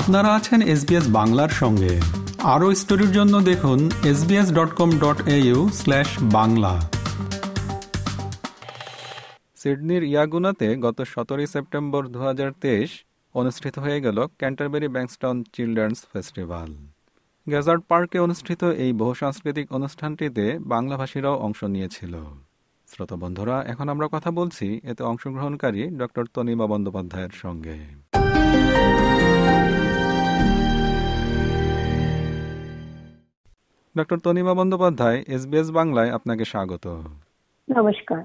আপনারা আছেন এসবিএস বাংলার সঙ্গে। আরও স্টোরির জন্য দেখুন SBS dot com dot Bangla. সিডনির ইয়াগুনাতে গত সতেরোই সেপ্টেম্বর দু হাজার তেইশ অনুষ্ঠিত হয়ে গেল Canterbury Bankstown Children's Festival. Gazzard পার্কে অনুষ্ঠিত এই বহু সাংস্কৃতিক অনুষ্ঠানটিতে বাংলাভাষীরাও অংশ নিয়েছিল। শ্রোতা বন্ধুরা এখন আমরা কথা বলছি, এতে অংশগ্রহণকারী ডক্টর তনিমা বন্দ্যোপাধ্যায়ের সঙ্গে। ডক্টর তনিমা বন্দ্যোপাধ্যায় এসবিএস বাংলায় আপনাকে স্বাগত। নমস্কার।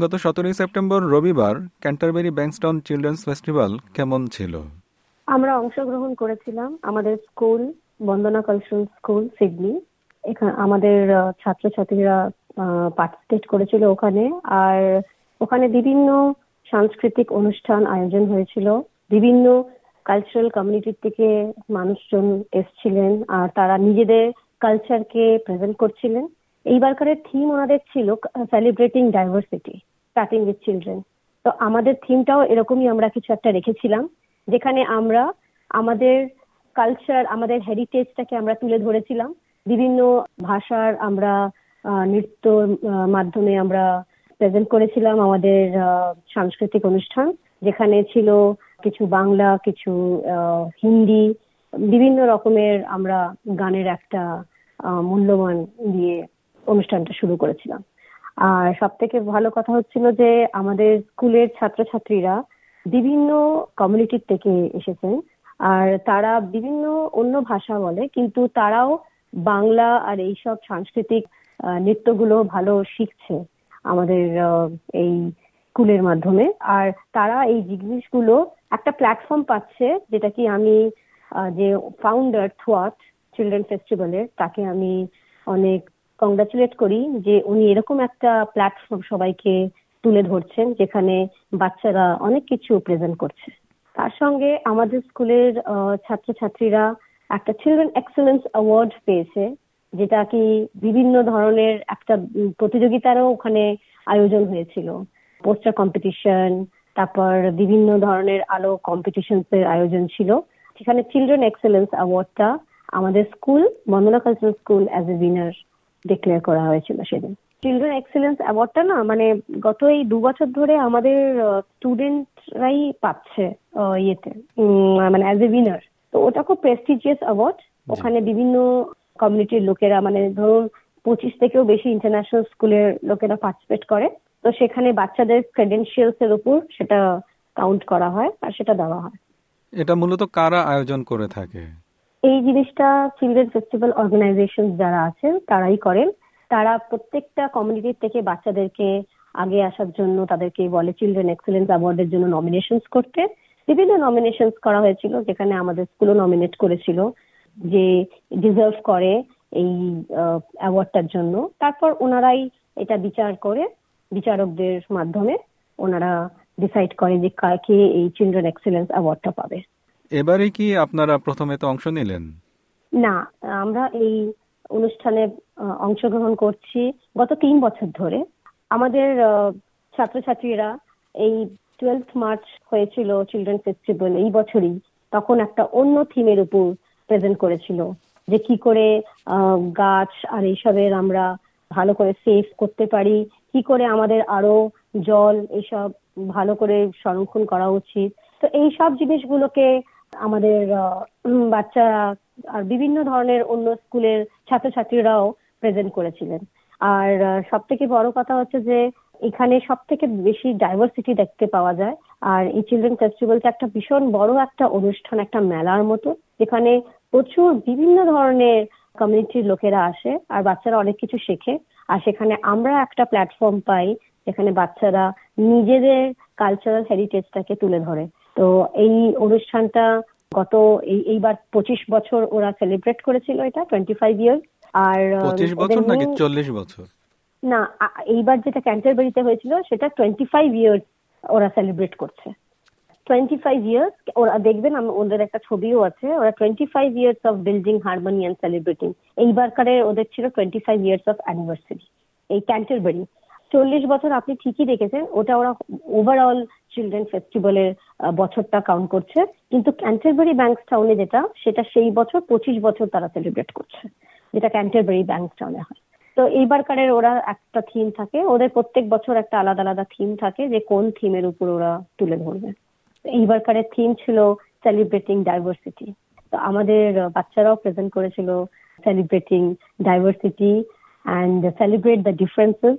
গত সতেরোই সেপ্টেম্বর রবিবার ক্যান্টারবেরি ব্যাংকস্টাউন চিলড্রেন্স ফেস্টিভ্যাল কেমন ছিল? আমরা অংশগ্রহণ করেছিলাম আমাদের school Bandana cultural school Sydney. এখানে আমাদের ছাত্রছাত্রীরা পার্টিসিপেট করেছিল ওখানে। আর ওখানে বিভিন্ন সাংস্কৃতিক অনুষ্ঠান আয়োজন হয়েছিল। বিভিন্ন কালচারাল কমিউনিটির থেকে মানুষজন এসছিলেন। আর তারা নিজেদের কালচারকে প্রেজেন্ট করছিলেন। এইবারকারের থিম ওনাদের ছিল celebrating diversity starting with children তো আমাদের থিমটাও এরকমই আমরা কিছু একটা রেখেছিলাম, যেখানে আমরা আমাদের কালচার আমাদের হেরিটেজটাকে আমরা তুলে ধরেছিলাম। বিভিন্ন ভাষার আমরা নৃত্যর মাধ্যমে আমরা প্রেজেন্ট করেছিলাম আমাদের সাংস্কৃতিক অনুষ্ঠান, যেখানে ছিল কিছু বাংলা, কিছু হিন্দি বিভিন্ন রকমের আমরা গানের একটা মূল্যবান দিয়ে অনুষ্ঠানটা শুরু করেছিলাম। আর সব থেকে ভালো কথা হচ্ছিল যে আমাদের স্কুলের ছাত্রছাত্রীরা বিভিন্ন কমিউনিটির থেকে এসেছেন। আর তারা বিভিন্ন অন্য ভাষা বলে, কিন্তু তারাও বাংলা আর এইসব সাংস্কৃতিক নৃত্যগুলো ভালো শিখছে আমাদের এই স্কুলের মাধ্যমে। আর তারা এই জিনিসগুলো একটা প্ল্যাটফর্ম পাচ্ছে, যেটা কি আমি যে ফাউন্ডার থোয়াট চিলড্রেন ফেস্টিভ্যালের তাকে আমি অনেক কংগ্রাচুলেট করি যে উনি এরকম একটা প্ল্যাটফর্ম সবাইকে তুলে ধরছেন, যেখানে বাচ্চারা অনেক কিছু প্রেজেন্ট করছে। তার সঙ্গে আমাদের স্কুলের ছাত্রছাত্রীরা একটা চিলড্রেন এক্সেলেন্স অ্যাওয়ার্ড পেয়েছে, যেটা কি বিভিন্ন ধরনের একটা প্রতিযোগিতারও ওখানে আয়োজন হয়েছিল। পোস্টার কম্পিটিশন তারপর বিভিন্ন ধরনের আলো কম্পিটিশনস এর আয়োজন ছিল। সেখানে চিলড্রেন এক্সেলেন্স অ্যাওয়ার্ডটা আমাদের school Bandana cultural school as a winner declare করা হয়েছিল সেদিন। চিলড্রেন এক্সেলেন্স অ্যাওয়ার্ডটা না মানে গত এই দু বছর ধরে আমাদের স্টুডেন্টরাই পাচ্ছে ইয়েতে মানে অ্যাজ এ উইনার তো ওটা খুব প্রেস্টিজিয়াস অ্যাওয়ার্ড ওখানে বিভিন্ন কমিউনিটির লোকেরা মানে ধরুন পঁচিশ থেকেও বেশি ইন্টারন্যাশনাল স্কুলের লোকেরা পার্টিসিপেট করে। তো সেখানে বাচ্চাদের ক্রেডেন্সিয়ালস এর উপর সেটা কাউন্ট করা হয় আর সেটা দেওয়া হয়। এটা মূলত কারা আয়োজন করে থাকে? এই জিনিসটা চিলড্রেন ফেস্টিভ্যাল অর্গানাইজেশন যারা আছেন, তারাই করেন। তারা প্রত্যেকটা কমিউনিটির থেকে বাচ্চাদেরকে আগে আসার জন্য তাদেরকে বলে চিলড্রেন এক্সেলেন্স অ্যাওয়ার্ডের জন্য নমিনেশনস করতে। বিভিন্ন নমিনেশনস করা হয়েছিল, যেখানে আমাদের স্কুলও নমিনেট করেছিল যে ডিজার্ভ করে এই অ্যাওয়ার্ডটার জন্য। তারপর ওনারাই এটা বিচার করে, বিচারকদের মাধ্যমে ওনারা ডিসাইড করে যে কে এই চিলড্রেন এক্সেলেন্স অ্যাওয়ার্ডটা পাবে। এবারে কি আপনারা প্রথমে তো অংশ নিলেন? না আমরা এই অনুষ্ঠানে অংশগ্রহণ করছি গত তিন বছর ধরে। আমাদের ছাত্রছাত্রীরা এই টুয়েলথ মার্চ হয়েছিল চিলড্রেন ফেস্টিভ্যাল এই বছরই তখন একটা অন্য থিমের উপর প্রেজেন্ট করেছিল যে কি করে গাছ আর এইসবের আমরা ভালো করে সেভ করতে পারি কি করে আমাদের আরও জল এসব ভালো করে সংরক্ষণ করা উচিত। তো এই সব জিনিসগুলোকে আমাদের বাচ্চারা আর বিভিন্ন ধরনের অন্য স্কুলের ছাত্রছাত্রীরাও প্রেজেন্ট করেছিলেন। আর সব থেকে বড় কথা হচ্ছে যে, এখানে সব থেকে বেশি ডাইভার্সিটি দেখতে পাওয়া যায়। আর এই চিলড্রেন ফেস্টিভ্যালটা একটা ভীষণ বড় একটা অনুষ্ঠান, একটা মেলার মতো। যেখানে প্রচুর বিভিন্ন ধরনের কমিউনিটির লোকেরা আসে, আর বাচ্চারা অনেক কিছু শেখে। আর সেখানে আমরা একটা প্ল্যাটফর্ম পাই যেখানে বাচ্চারা নিজেদের কালচারাল হেরিটেজটাকে তুলে ধরে। তো এই অনুষ্ঠানটা গত এইবার পঁচিশ বছর ওরা সেলিব্রেট করেছিল এটা টোয়েন্টি ফাইভ ইয়ার্স আর পঁচিশ বছর নাকি চল্লিশ বছর? না এইবার যেটা ক্যান্টারবেরিতে হয়েছিল সেটা টোয়েন্টি ফাইভ ইয়ার্স ওরা সেলিব্রেট করছে। টোয়েন্টি ফাইভ ইয়ার্স ওরা দেখবেন ওদের একটা ছবিও আছে ওরা twenty five years of building harmony and celebrating এইবারকারে ওদের ছিল twenty five years of anniversary এই ক্যান্টারবেরি চল্লিশ বছর আপনি ঠিকই দেখেছেন, ওটা ওরা ওভারঅল চিলড্রেন ফেস্টিভ্যালের বছরটা কাউন্ট করছে। কিন্তু ক্যান্টারবেরি ব্যাংকস যেটা, সেটা সেই বছর পঁচিশ বছর তারা সেলিব্রেট করছে, যেটা ক্যান্টারবেরি ব্যাংকস হয়। তো এইবারকারের ওরা একটা থিম থাকে, ওদের প্রত্যেক বছর একটা আলাদা আলাদা থিম থাকে যে কোন থিমের উপর ওরা তুলে ধরবে। এইবারকারের থিম ছিল সেলিব্রেটিং ডাইভার্সিটি তো আমাদের বাচ্চারাও প্রেজেন্ট করেছিল celebrating diversity and celebrate the differences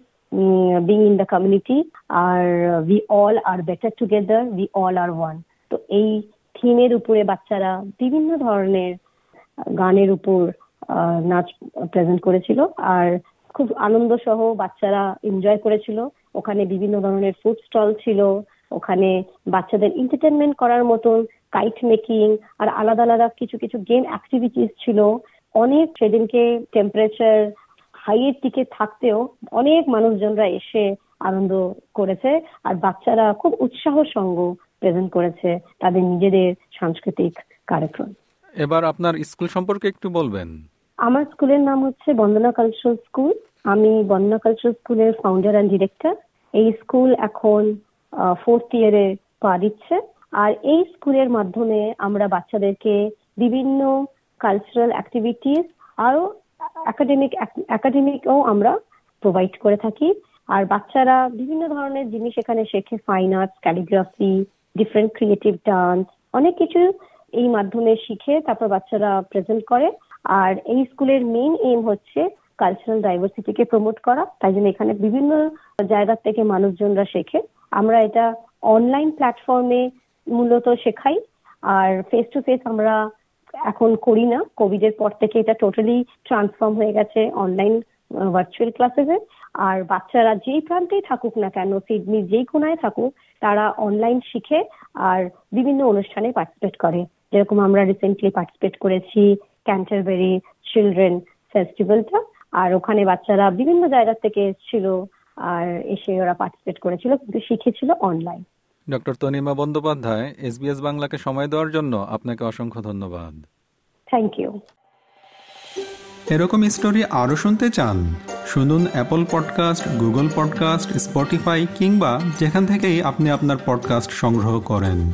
being in the community R we all are better together we all are one তো এই থিমের উপরে বাচ্চারা বিভিন্ন ধরনের গানের উপর নাচ প্রেজেন্ট করেছিল, আর খুব আনন্দ সহ বাচ্চারা এনজয় করেছিল। ওখানে বিভিন্ন ধরনের ফুড স্টল ছিল, ওখানে বাচ্চাদের এন্টারটেনমেন্ট করার মতন কাইট মেকিং আর আলাদা আলাদা কিছু কিছু গেম অ্যাক্টিভিটিস ছিল। অনেক সেদিনকে টেম্পারেচার হাইয়ের দিকে থাকতেও অনেক মানুষজনরা এসে আনন্দ করেছে আর বাচ্চারা খুব উৎসাহ সঙ্গ প্রেজেন্ট করেছে তাদের নিজেদের সাংস্কৃতিক কার্যক্রম। এবার আপনার স্কুল সম্পর্কে একটু বলবেন। আমার স্কুলের নাম হচ্ছে বন্দনা কালচারাল স্কুল আমি বন্দনা কালচারাল স্কুলের ফাউন্ডার অ্যান্ড ডিরেক্টর এই স্কুল এখন ফোর্থ ইয়ারে পা দিচ্ছে। আর এই স্কুলের মাধ্যমে আমরা বাচ্চাদেরকে বিভিন্ন কালচারাল অ্যাক্টিভিটিস আরও একাডেমিক একাডেমিকও আমরা প্রোভাইড করে থাকি। আর বাচ্চারা বিভিন্ন ধরনের জিনিস এখানে শেখে fine arts calligraphy different creative dance অনেক কিছু এই মাধ্যমে শিখে তারপর বাচ্চারা প্রেজেন্ট করে। আর এই স্কুলের মেইন এম হচ্ছে কালচারাল ডাইভার্সিটিকে প্রমোট করা। তাই জন্য এখানে বিভিন্ন জায়গা থেকে মানুষজনরা শেখে। আমরা এটা অনলাইন প্ল্যাটফর্মে মূলত শেখাই। আর ফেস টু ফেস আমরা এখন করি না। কোভিড এর পর থেকে এটা টোটালি ট্রান্সফর্ম হয়ে গেছে অনলাইন ভার্চুয়াল ক্লাসেসে আর বাচ্চারা যেই প্রান্তেই থাকুক না কেন, সিডনি যেই কোনায় থাকুক, তারা অনলাইন শিখে আর বিভিন্ন অনুষ্ঠানে পার্টিসিপেট করে। যেরকম আমরা রিসেন্টলি পার্টিসিপেট করেছি ক্যান্টারবেরি চিলড্রেন ফেস্টিভ্যালটা আর ওখানে বাচ্চারা বিভিন্ন জায়গা থেকে এসেছিল আর এসে ওরা পার্টিসিপেট করেছিল, কিন্তু শিখেছিল online doctor Tanima Bandyopadhyay SBS বাংলাকে সময় দেওয়ার জন্য আপনাকে অসংখ্য ধন্যবাদ। থ্যাংক ইউ এরকম স্টোরি আরও শুনতে চান শুনুন Apple podcast Google podcast Spotify কিংবা যেখান থেকেই আপনি আপনার পডকাস্ট সংগ্রহ করেন।